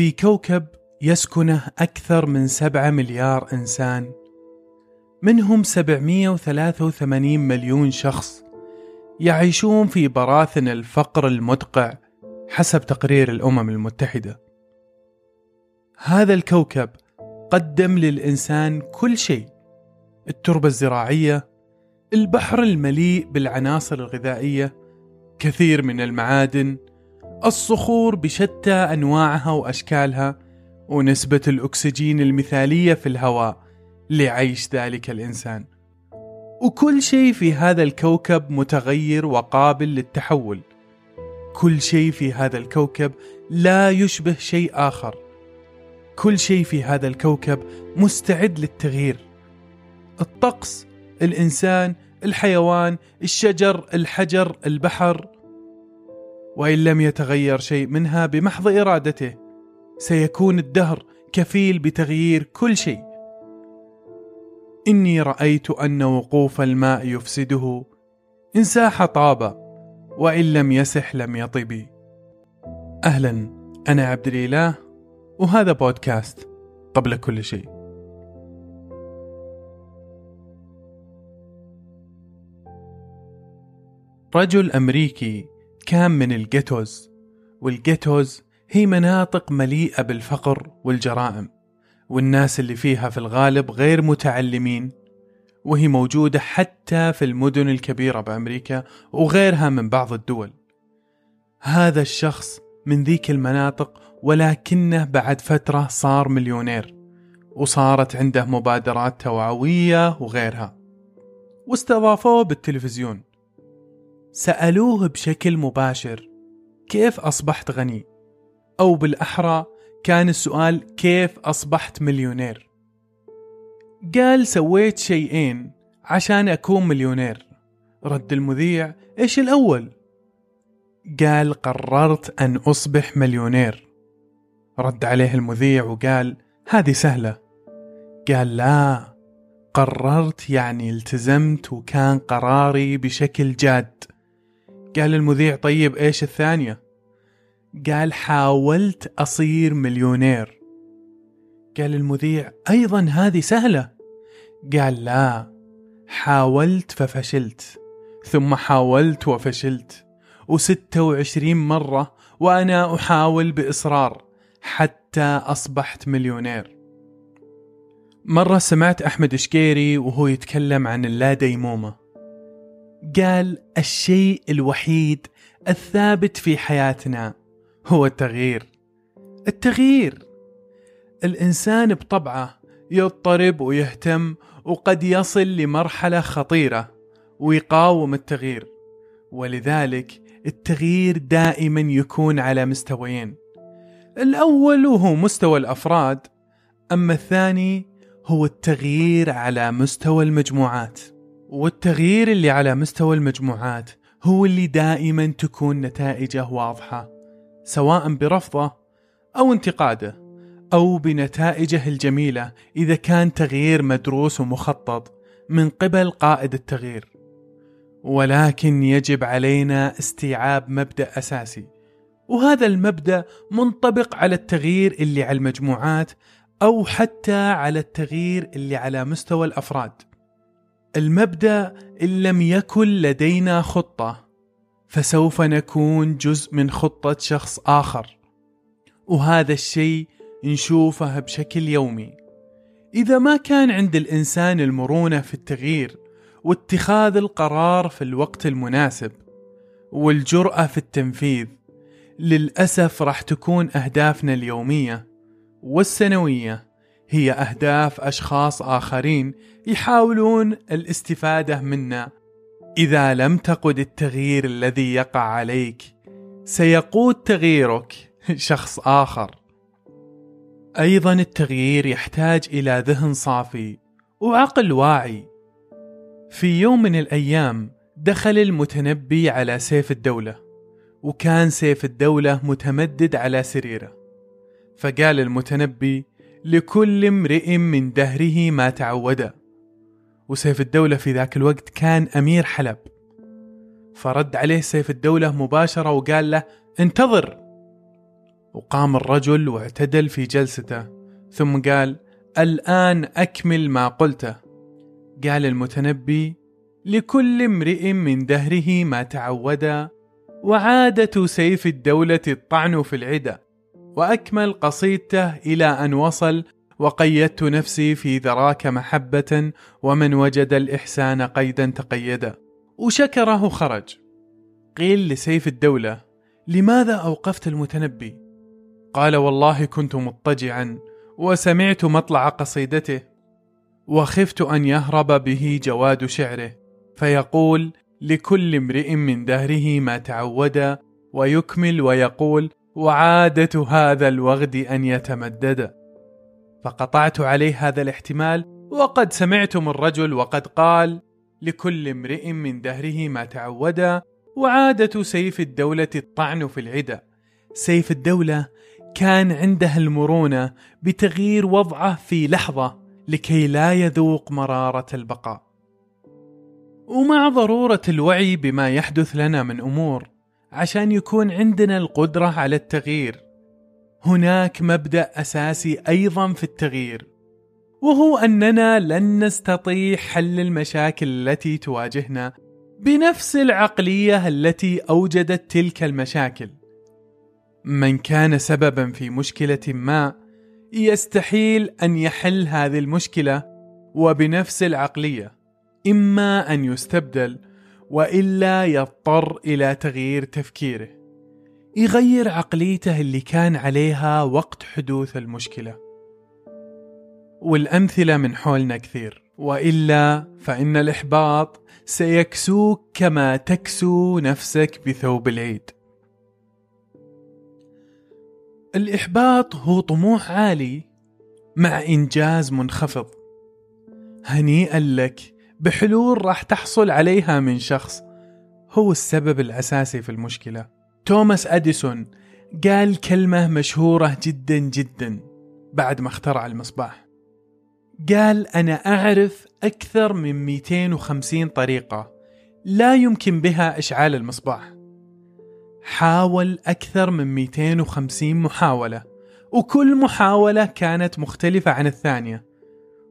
في كوكب يسكنه أكثر من سبعة مليار إنسان. منهم 783 مليون شخص يعيشون في براثن الفقر المدقع حسب تقرير الأمم المتحدة. هذا الكوكب قدم للإنسان كل شيء التربة الزراعية البحر المليء بالعناصر الغذائية كثير من المعادن الصخور بشتى أنواعها وأشكالها ونسبة الأكسجين المثالية في الهواء لعيش ذلك الإنسان. وكل شيء في هذا الكوكب متغير وقابل للتحول. كل شيء في هذا الكوكب لا يشبه شيء آخر. كل شيء في هذا الكوكب مستعد للتغيير. الطقس الإنسان الحيوان الشجر الحجر البحر وإن لم يتغير شيء منها بمحض إرادته سيكون الدهر كفيل بتغيير كل شيء. إني رأيت أن وقوف الماء يفسده إن ساح طاب وإن لم يسح لم يطب. أهلا أنا عبد الإله وهذا بودكاست قبل كل شيء. رجل أمريكي كان من ال ghettos وال ghettos هي مناطق مليئة بالفقر والجرائم والناس اللي فيها في الغالب غير متعلمين وهي موجودة حتى في المدن الكبيرة بأمريكا وغيرها من بعض الدول. هذا الشخص من ذيك المناطق ولكنه بعد فترة صار مليونير وصارت عنده مبادرات توعوية وغيرها واستضافوه بالتلفزيون. سألوه بشكل مباشر كيف أصبحت غني؟ أو بالأحرى كان السؤال كيف أصبحت مليونير؟ قال سويت شيئين عشان أكون مليونير رد المذيع إيش الأول؟ قال قررت أن أصبح مليونير رد عليه المذيع وقال هذه سهلة قال لا قررت يعني التزمت وكان قراري بشكل جاد قال المذيع طيب إيش الثانية؟ قال حاولت أصير مليونير. قال المذيع أيضا هذه سهلة. قال لا حاولت ففشلت ثم حاولت وفشلت وستة وعشرين مرة وأنا أحاول بإصرار حتى أصبحت مليونير. مرة سمعت أحمد شقيري وهو يتكلم عن اللاديمومة. قال الشيء الوحيد الثابت في حياتنا هو التغيير. التغيير. الإنسان بطبعه يضطرب ويهتم وقد يصل لمرحلة خطيرة ويقاوم التغيير. ولذلك التغيير دائما يكون على مستويين. الأول وهو مستوى الأفراد أما الثاني هو التغيير على مستوى المجموعات. والتغيير اللي على مستوى المجموعات هو اللي دائما تكون نتائجه واضحة سواء برفضه أو انتقاده أو بنتائجه الجميلة إذا كان تغيير مدروس ومخطط من قبل قائد التغيير ولكن يجب علينا استيعاب مبدأ أساسي وهذا المبدأ منطبق على التغيير اللي على المجموعات أو حتى على التغيير اللي على مستوى الأفراد. المبدأ إن لم يكن لدينا خطة فسوف نكون جزء من خطة شخص آخر. وهذا الشيء نشوفه بشكل يومي. إذا ما كان عند الإنسان المرونة في التغيير واتخاذ القرار في الوقت المناسب والجرأة في التنفيذ للأسف راح تكون أهدافنا اليومية والسنوية هي أهداف أشخاص آخرين يحاولون الاستفادة منا. إذا لم تقد التغيير الذي يقع عليك سيقود تغييرك شخص آخر. أيضا التغيير يحتاج إلى ذهن صافي وعقل واعي. في يوم من الأيام دخل المتنبي على سيف الدولة وكان سيف الدولة متمدد على سريره. فقال المتنبي لكل امرئ من دهره ما تعود وسيف الدولة في ذاك الوقت كان أمير حلب. فرد عليه سيف الدولة مباشرة وقال له انتظر. وقام الرجل واعتدل في جلسته. ثم قال الآن أكمل ما قلته. قال المتنبي لكل امرئ من دهره ما تعود وعادة سيف الدولة الطعن في العدا. وأكمل قصيدته إلى أن وصل وقيدت نفسي في ذراك محبة ومن وجد الإحسان قيدا تقيدا وشكره خرج قيل لسيف الدولة لماذا أوقفت المتنبي؟ قال والله كنت مضطجعا وسمعت مطلع قصيدته وخفت أن يهرب به جواد شعره فيقول لكل امرئ من دهره ما تعود ويكمل ويقول وعادة هذا الوغد أن يتمدد. فقطعت عليه هذا الاحتمال وقد سمعتم الرجل وقد قال لكل امرئ من دهره ما تعود وعادة سيف الدولة الطعن في العدا. سيف الدولة كان عنده المرونة بتغيير وضعه في لحظة لكي لا يذوق مرارة البقاء. ومع ضرورة الوعي بما يحدث لنا من أمور عشان يكون عندنا القدرة على التغيير. هناك مبدأ أساسي أيضا في التغيير وهو أننا لن نستطيع حل المشاكل التي تواجهنا بنفس العقلية التي أوجدت تلك المشاكل. من كان سببا في مشكلة ما يستحيل أن يحل هذه المشكلة وبنفس العقلية إما أن يستبدل وإلا يضطر إلى تغيير تفكيره. يغير عقليته اللي كان عليها وقت حدوث المشكلة. والأمثلة من حولنا كثير. وإلا فإن الإحباط سيكسوك كما تكسو نفسك بثوب العيد. الإحباط هو طموح عالي مع إنجاز منخفض. هنيئا لك بحلول راح تحصل عليها من شخص. هو السبب الأساسي في المشكلة. توماس أديسون قال كلمة مشهورة جدا جدا بعد ما اخترع المصباح. قال أنا أعرف أكثر من 250 طريقة لا يمكن بها إشعال المصباح. حاول أكثر من 250 محاولة وكل محاولة كانت مختلفة عن الثانية.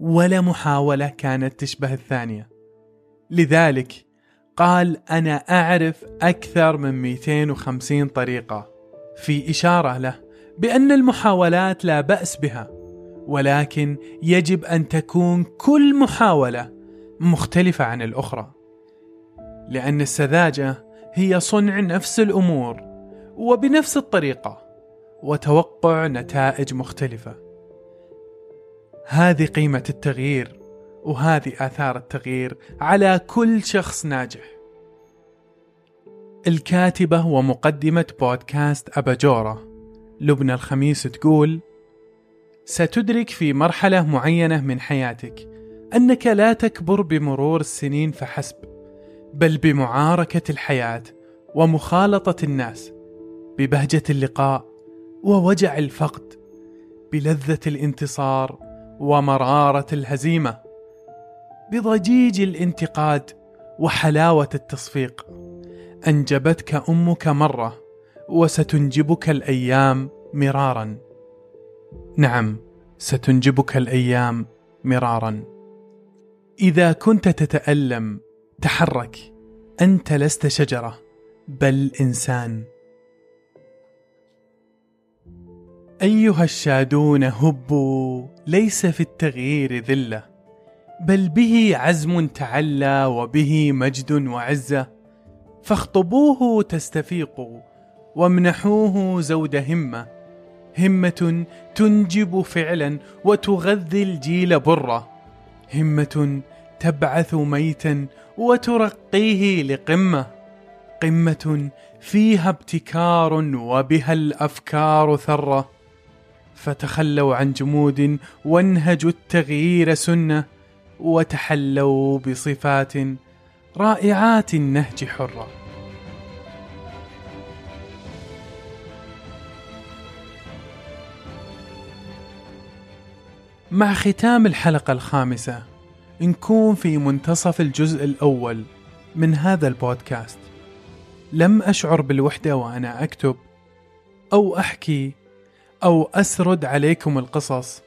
ولا محاولة كانت تشبه الثانية. لذلك قال أنا أعرف أكثر من 250 طريقة في إشارة له بأن المحاولات لا بأس بها ولكن يجب أن تكون كل محاولة مختلفة عن الأخرى. لأن السذاجة هي صنع نفس الأمور وبنفس الطريقة وتوقع نتائج مختلفة. هذه قيمة التغيير وهذه آثار التغيير على كل شخص ناجح. الكاتبة ومقدمة بودكاست أباجورة. لبنى الخميس تقول ستدرك في مرحلة معينة من حياتك أنك لا تكبر بمرور السنين فحسب بل بمعاركة الحياة ومخالطة الناس ببهجة اللقاء ووجع الفقد بلذة الانتصار ومرارة الهزيمة بضجيج الانتقاد وحلاوة التصفيق. أنجبتك أمك مرة وستنجبك الأيام مرارا. نعم ستنجبك الأيام مرارا. إذا كنت تتألم تحرك. أنت لست شجرة بل إنسان. أيها الشادون هبوا. ليس في التغيير ذلة بل به عزم تعلى وبه مجد وعزة. فاخطبوه تستفيقوا وامنحوه زود همة. همة تنجب فعلا وتغذي الجيل بره همة تبعث ميتا وترقيه لقمة. قمة فيها ابتكار وبها الأفكار ثرة. فتخلوا عن جمود وانهجوا التغيير سنة وتحلوا بصفات رائعات النهج حرة. مع ختام الحلقة الخامسة نكون في منتصف الجزء الأول من هذا البودكاست. لم أشعر بالوحدة وأنا أكتب أو أحكي أو أسرد عليكم القصص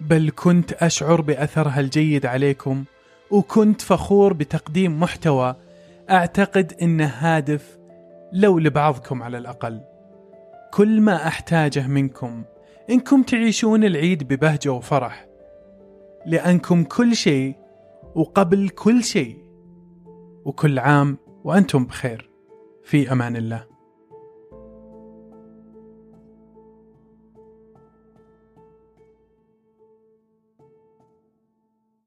بل كنت أشعر بأثرها الجيد عليكم وكنت فخور بتقديم محتوى أعتقد إنه هادف لو لبعضكم على الأقل. كل ما أحتاجه منكم إنكم تعيشون العيد ببهجة وفرح لأنكم كل شيء وقبل كل شيء. وكل عام وأنتم بخير. في أمان الله.